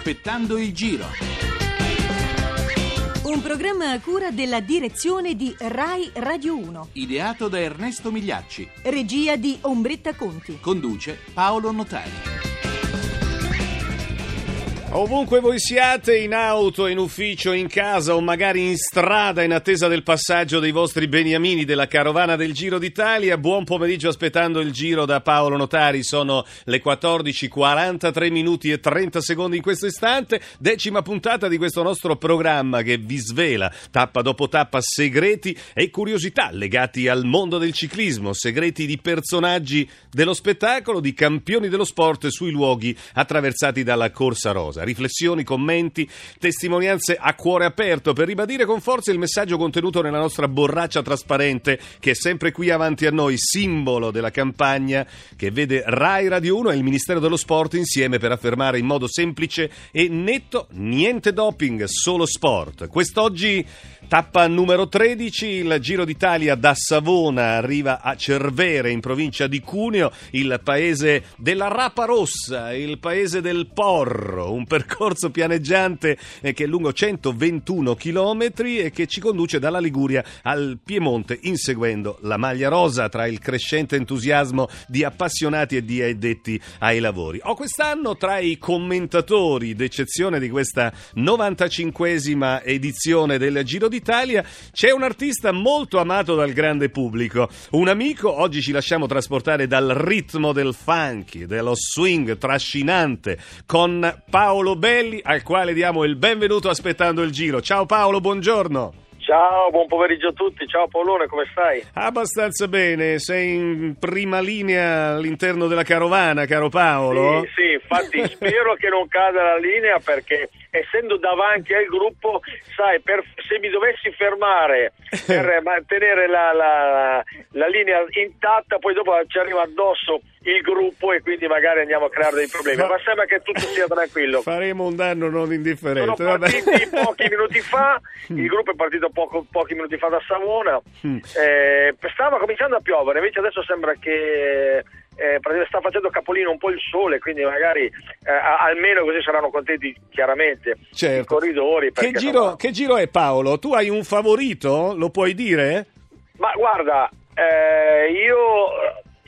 Aspettando il giro. Un programma a cura della direzione di Rai Radio 1. Ideato da Ernesto Migliacci. Regia di Ombretta Conti. Conduce Paolo Notari. Ovunque voi siate, in auto, in ufficio, in casa o magari in strada in attesa del passaggio dei vostri beniamini della carovana del Giro d'Italia, buon pomeriggio aspettando il giro da Paolo Notari. Sono le 14:43 minuti e 30 secondi in questo istante, decima puntata di questo nostro programma che vi svela tappa dopo tappa segreti e curiosità legati al mondo del ciclismo, segreti di personaggi dello spettacolo, di campioni dello sport sui luoghi attraversati dalla corsa rosa riflessioni, commenti, testimonianze a cuore aperto per ribadire con forza il messaggio contenuto nella nostra borraccia trasparente che è sempre qui avanti a noi, simbolo della campagna che vede Rai Radio 1 e il Ministero dello Sport insieme per affermare in modo semplice e netto niente doping, solo sport. Quest'oggi Tappa numero 13, il Giro d'Italia da Savona arriva a Cervere in provincia di Cuneo, il paese della Rapa Rossa, il paese del Porro, un percorso pianeggiante eh, che è lungo 121 km e che ci conduce dalla Liguria al Piemonte inseguendo la maglia rosa tra il crescente entusiasmo di appassionati e di addetti ai lavori. Ho quest'anno tra i commentatori d'eccezione di questa 95esima edizione del Giro d'Italia c'è un artista molto amato dal grande pubblico, un amico, oggi ci lasciamo trasportare dal ritmo del funky, dello swing trascinante con Paolo Belli al quale diamo il benvenuto aspettando il giro. Ciao Paolo, buongiorno. Ciao, buon pomeriggio a tutti. Ciao Paolone, come stai? Abbastanza bene, sei in prima linea all'interno della carovana, caro Paolo? Sì, sì, infatti spero che non cada la linea perché essendo davanti al gruppo, sai, per, se mi dovessi fermare per mantenere la, la, la, linea intatta, poi dopo ci arriva addosso il gruppo e quindi magari andiamo a creare dei problemi. Ma sembra che tutto sia tranquillo. Faremo un danno non indifferente. Sono partiti pochi minuti fa, il gruppo è partito poco, pochi minuti fa da Savona, mm. eh, stava cominciando a piovere, invece adesso sembra che eh, sta facendo capolino un po' il sole, quindi magari eh, almeno così saranno contenti chiaramente certo. i corridori. Che giro, che giro, è Paolo? Tu hai un favorito? Lo puoi dire? Ma guarda, eh, io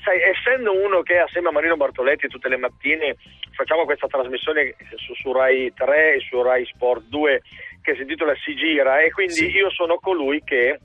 sai, essendo uno che assieme a Marino Bartoletti tutte le mattine facciamo questa trasmissione su, su Rai 3 e su Rai Sport 2 che si intitola Si gira e quindi sì. io sono colui che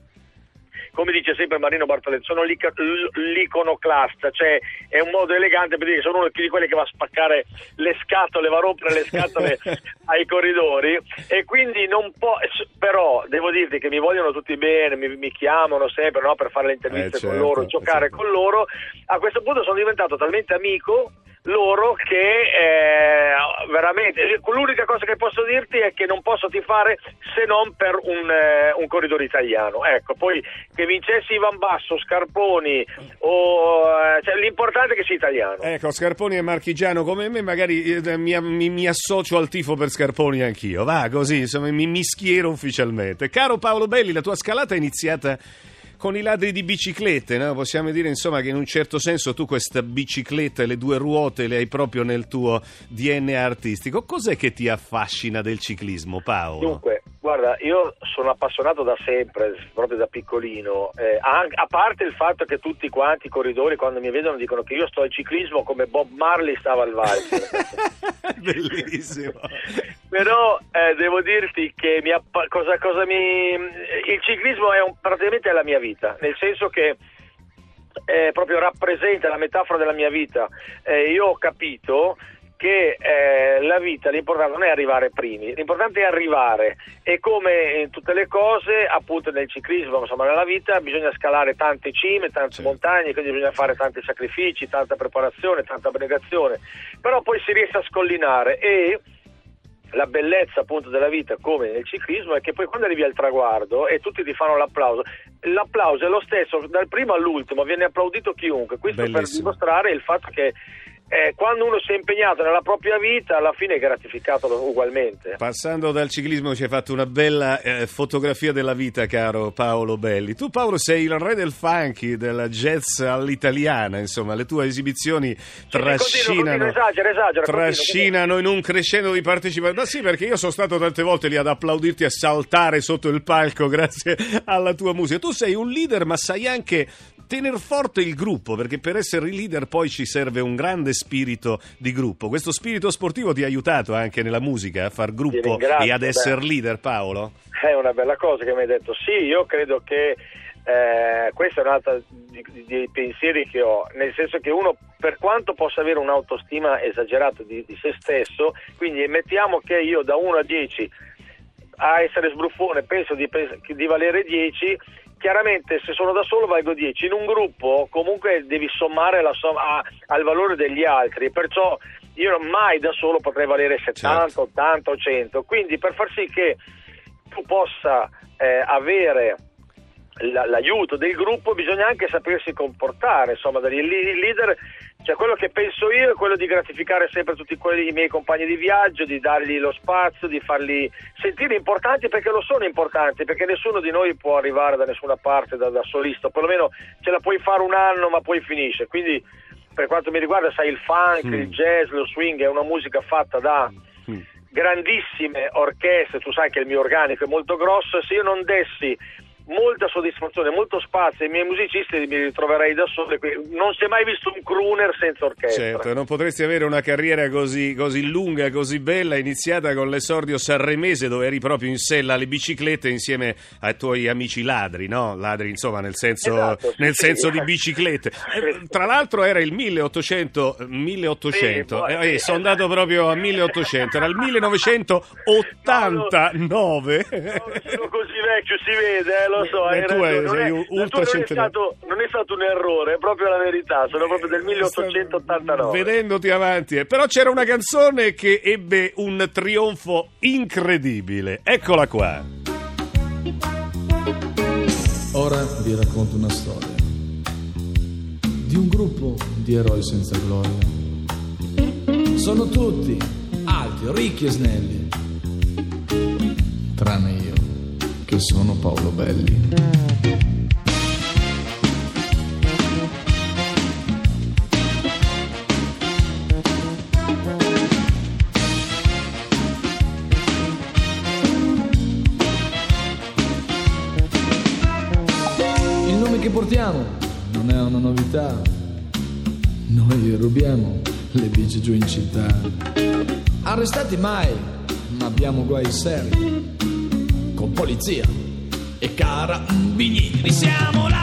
come dice sempre Marino Bartoletti, sono l'iconoclasta, cioè è un modo elegante per dire che sono uno di quelli che va a spaccare le scatole, va a rompere le scatole ai corridori e quindi non può, però devo dirti che mi vogliono tutti bene, mi, mi chiamano sempre no, per fare le interviste eh, certo, con loro, giocare certo. con loro, a questo punto sono diventato talmente amico loro che eh, veramente l'unica cosa che posso dirti è che non posso tifare se non per un, eh, un corridore italiano. Ecco poi che vincessi Ivan Basso Scarponi o, eh, cioè, l'importante è che sia italiano. Ecco Scarponi è marchigiano come me magari eh, mi, mi, mi, associo al tifo per Scarponi anch'io. Va così insomma mi, mi schiero ufficialmente. Caro Paolo Belli la tua scalata è iniziata con i ladri di biciclette, no? possiamo dire insomma che in un certo senso tu questa bicicletta e le due ruote le hai proprio nel tuo DNA artistico. Cos'è che ti affascina del ciclismo, Paolo? Dunque, Guarda, io sono appassionato da sempre, proprio da piccolino, eh, a, a, parte il fatto che tutti quanti i corridori quando mi vedono dicono che io sto al ciclismo come Bob Marley stava al valzer. Bellissimo. Però eh, devo dirti che mi appa- cosa, cosa mi... il ciclismo è un, praticamente la mia vita, nel senso che eh, proprio rappresenta la metafora della mia vita. Eh, io ho capito che eh, la vita l'importante non è arrivare primi, l'importante è arrivare e come in tutte le cose, appunto nel ciclismo, insomma nella vita bisogna scalare tante cime, tante sì. montagne, quindi bisogna fare tanti sacrifici, tanta preparazione, tanta abnegazione, però poi si riesce a scollinare e la bellezza appunto della vita come nel ciclismo è che poi quando arrivi al traguardo e tutti ti fanno l'applauso, l'applauso è lo stesso dal primo all'ultimo, viene applaudito chiunque, questo Bellissimo. per dimostrare il fatto che eh, quando uno si è impegnato nella propria vita, alla fine è gratificato ugualmente. Passando dal ciclismo ci hai fatto una bella eh, fotografia della vita, caro Paolo Belli. Tu Paolo sei il re del funky, del jazz all'italiana, insomma, le tue esibizioni trascinano, continuo, esagera, esagera, trascinano in un crescendo di partecipazione. Ma sì, perché io sono stato tante volte lì ad applaudirti, a saltare sotto il palco grazie alla tua musica. Tu sei un leader, ma sai anche tener forte il gruppo, perché per essere leader poi ci serve un grande spirito di gruppo. Questo spirito sportivo ti ha aiutato anche nella musica a far gruppo e ad essere leader, Paolo? È una bella cosa che mi hai detto. Sì, io credo che eh, questo è un altro dei pensieri che ho, nel senso che uno per quanto possa avere un'autostima esagerata di, di se stesso, quindi mettiamo che io da 1 a 10 a essere sbruffone penso di, di valere 10, chiaramente se sono da solo valgo 10, in un gruppo comunque devi sommare somma, a, al valore degli altri, perciò io mai da solo potrei valere 70, certo. 80 o 100, quindi per far sì che tu possa eh, avere l'aiuto del gruppo bisogna anche sapersi comportare, insomma, il leader, cioè quello che penso io è quello di gratificare sempre tutti quelli, i miei compagni di viaggio, di dargli lo spazio, di farli sentire importanti perché lo sono importanti, perché nessuno di noi può arrivare da nessuna parte da, da solista, perlomeno ce la puoi fare un anno ma poi finisce, quindi per quanto mi riguarda sai il funk, mm. il jazz, lo swing è una musica fatta da mm. grandissime orchestre, tu sai che il mio organico è molto grosso, se io non dessi molta soddisfazione, molto spazio ai miei musicisti mi ritroverei da solo. Non si è mai visto un crooner senza orchestra. Certo, non potresti avere una carriera così, così lunga, così bella, iniziata con l'esordio sanremese dove eri proprio in sella alle biciclette insieme ai tuoi amici ladri, no? Ladri insomma nel senso, esatto, nel sì, senso sì. di biciclette. Eh, tra l'altro era il 1800, 1800 sì, eh, eh, sono andato proprio a 1800, era il 1989. No, no, sono così vecchio, si vede, eh, lo so, hai tu. Non è, ultra non, è stato, non è stato un errore, è proprio la verità, sono proprio del 1889. Vedendoti avanti, eh. però c'era una canzone che ebbe un trionfo incredibile. Eccola qua. Ora vi racconto una storia di un gruppo di eroi senza gloria. Sono tutti alti, ricchi e snelli, tranne io che sono Paolo Belli. Non è una novità. Noi rubiamo le bici giù in città. Arrestati mai, ma abbiamo guai seri con polizia e carabinieri. Siamo là,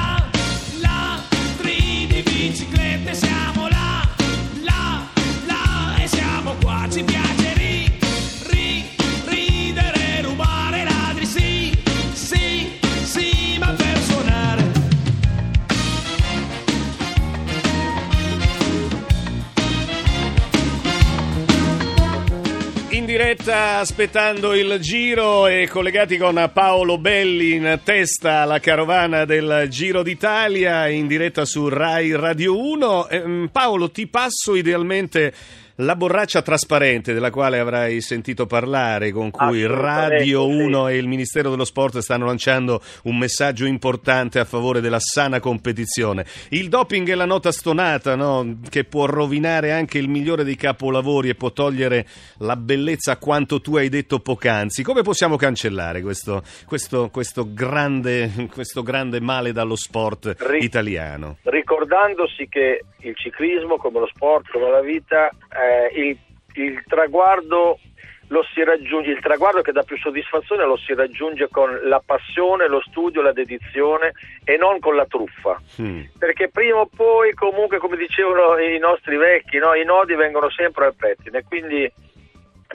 In diretta aspettando il giro e collegati con Paolo Belli in testa alla carovana del Giro d'Italia in diretta su Rai Radio 1. Eh, Paolo, ti passo idealmente la borraccia trasparente della quale avrai sentito parlare, con cui Radio 1 sì. e il Ministero dello Sport stanno lanciando un messaggio importante a favore della sana competizione. Il doping è la nota stonata no? che può rovinare anche il migliore dei capolavori e può togliere la bellezza a quanto tu hai detto poc'anzi. Come possiamo cancellare questo, questo, questo, grande, questo grande, male dallo sport italiano? Ricordandosi che il ciclismo, come lo sport, come la vita, eh, il, il, traguardo lo si raggiunge, il traguardo che dà più soddisfazione lo si raggiunge con la passione, lo studio, la dedizione e non con la truffa. Mm. Perché prima o poi, comunque, come dicevano i nostri vecchi, no, i nodi vengono sempre al pettine, quindi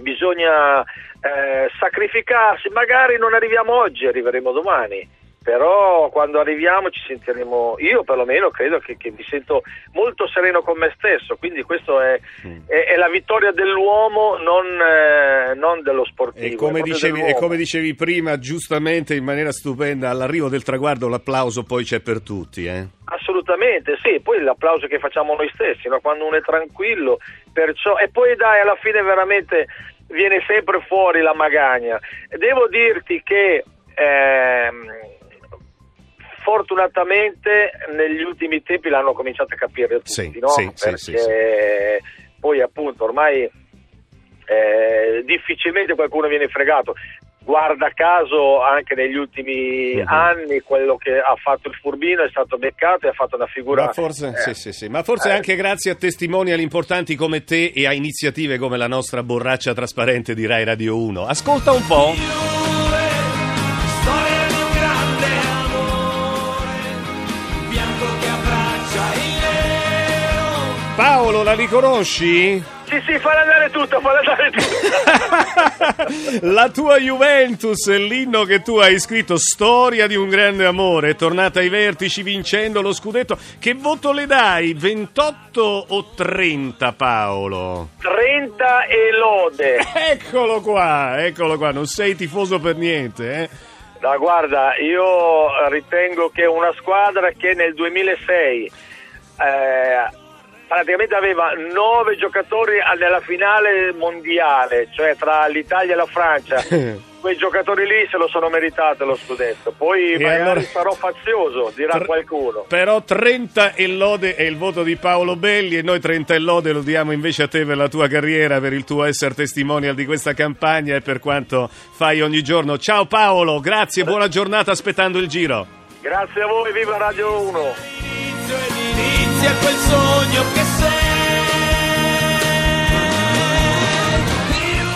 bisogna eh, sacrificarsi, magari non arriviamo oggi, arriveremo domani però quando arriviamo ci sentiremo, io perlomeno credo che, che mi sento molto sereno con me stesso, quindi questa è, mm. è, è, la vittoria dell'uomo, non, eh, non dello sportivo. E come, dicevi, e come, dicevi, prima, giustamente in maniera stupenda, all'arrivo del traguardo l'applauso poi c'è per tutti. Eh? Assolutamente sì, poi l'applauso che facciamo noi stessi, no? quando uno è tranquillo, perciò, e poi dai, alla fine veramente viene sempre fuori la magagna. Devo dirti che ehm, fortunatamente negli ultimi tempi l'hanno cominciato a capire tutti, Sì, no? sì, Perché sì, poi appunto ormai eh, difficilmente qualcuno viene fregato. Guarda caso anche negli ultimi Mhm. anni quello che ha fatto il furbino è stato beccato e ha fatto una figura Ma forse, eh, sì, sì. Ma forse eh. anche grazie a testimonial importanti come te e a iniziative come la nostra borraccia trasparente di Rai Radio 1. Ascolta un po'. Paolo, la riconosci? Sì, sì, falla andare tutto, falla andare tutto. la tua Juventus, l'inno che tu hai scritto, storia di un grande amore, tornata ai vertici vincendo lo scudetto. Che voto le dai? 28 o 30, Paolo? 30 e lode. Eccolo qua, eccolo qua, non sei tifoso per niente, eh? No, guarda, io ritengo che una squadra che nel 2006 eh, praticamente aveva nove giocatori nella finale mondiale, cioè tra l'Italia e la Francia. Quei giocatori lì se lo sono meritato lo scudetto. Poi E magari allora- sarò fazioso, dirà Tre- qualcuno. Però 30 e lode è il voto di Paolo Belli e noi 30 e lode lo diamo invece a te per la tua carriera, per il tuo essere testimonial di questa campagna e per quanto fai ogni giorno. Ciao Paolo, grazie, buona giornata aspettando il giro. Grazie a voi, viva Radio 1. Ed inizia quel sogno che.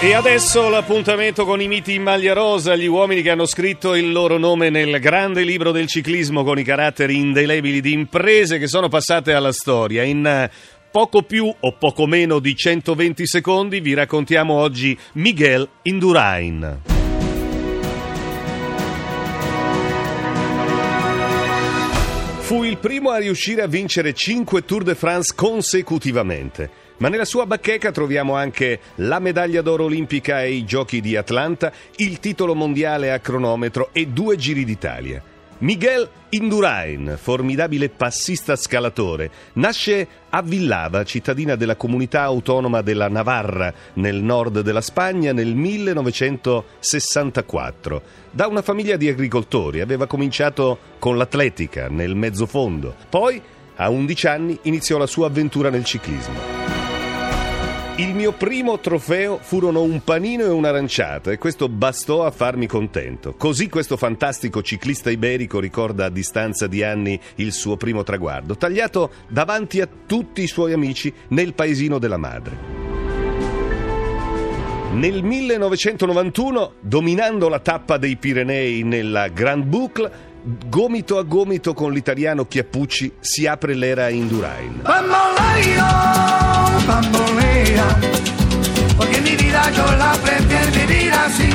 E adesso l'appuntamento con i miti in maglia rosa, gli uomini che hanno scritto il loro nome nel grande libro del ciclismo con i caratteri indelebili di imprese che sono passate alla storia. In eh, poco più o poco meno di 120 secondi vi raccontiamo oggi Miguel Indurain. Fu il primo a riuscire a vincere 5 Tour de France consecutivamente. Ma nella sua bacheca troviamo anche la medaglia d'oro olimpica ai Giochi di Atlanta, il titolo mondiale a cronometro e due Giri d'Italia. Miguel Indurain, formidabile passista scalatore, nasce a Villava, cittadina della comunità autonoma della Navarra, nel nord della Spagna, nel 1964. Da una famiglia di agricoltori, aveva cominciato con l'atletica nel mezzofondo. Poi, a 11 anni, iniziò la sua avventura nel ciclismo. Il mio primo trofeo furono un panino e un'aranciata e questo bastò a farmi contento. Così questo fantastico ciclista iberico ricorda a distanza di anni il suo primo traguardo, tagliato davanti a tutti i suoi amici nel paesino della madre. Nel 1991, dominando la tappa dei Pirenei nella Grand Boucle, gomito a gomito con l'italiano Chiappucci si apre l'era Indurain. Bamboleo, bambolea, porque mi vida yo la prefiero vivir así.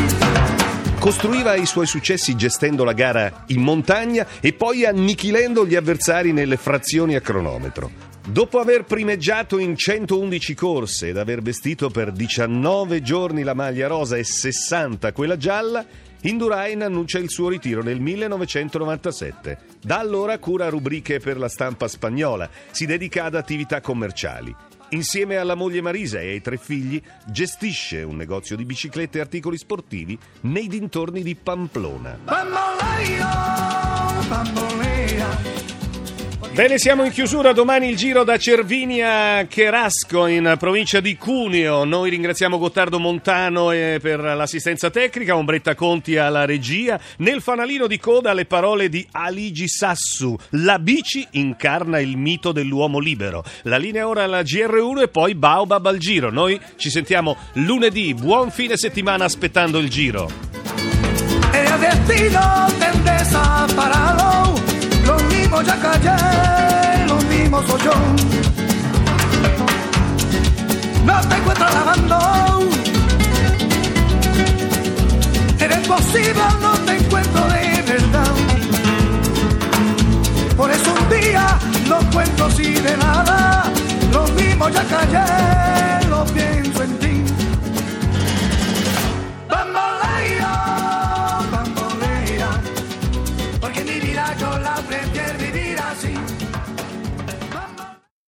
Costruiva i suoi successi gestendo la gara in montagna e poi annichilendo gli avversari nelle frazioni a cronometro. Dopo aver primeggiato in 111 corse ed aver vestito per 19 giorni la maglia rosa e 60 quella gialla, Indurain annuncia il suo ritiro nel 1997. Da allora cura rubriche per la stampa spagnola, si dedica ad attività commerciali. Insieme alla moglie Marisa e ai tre figli gestisce un negozio di biciclette e articoli sportivi nei dintorni di Pamplona. Bamboleo, bambolea. Bene, siamo in chiusura. Domani il giro da Cervini a Cherasco in provincia di Cuneo. Noi ringraziamo Gottardo Montano eh, per l'assistenza tecnica, Ombretta Conti alla regia. Nel fanalino di coda le parole di Aligi Sassu. La bici incarna il mito dell'uomo libero. La linea ora alla GR1 e poi Baobab al giro. Noi ci sentiamo lunedì. Buon fine settimana aspettando il giro. Mismo ya callé, lo mismo soy yo. No te encuentro lavando, eres posible, no te encuentro de verdad. Por eso un día no cuento así de nada, lo mismo ya callé, lo bien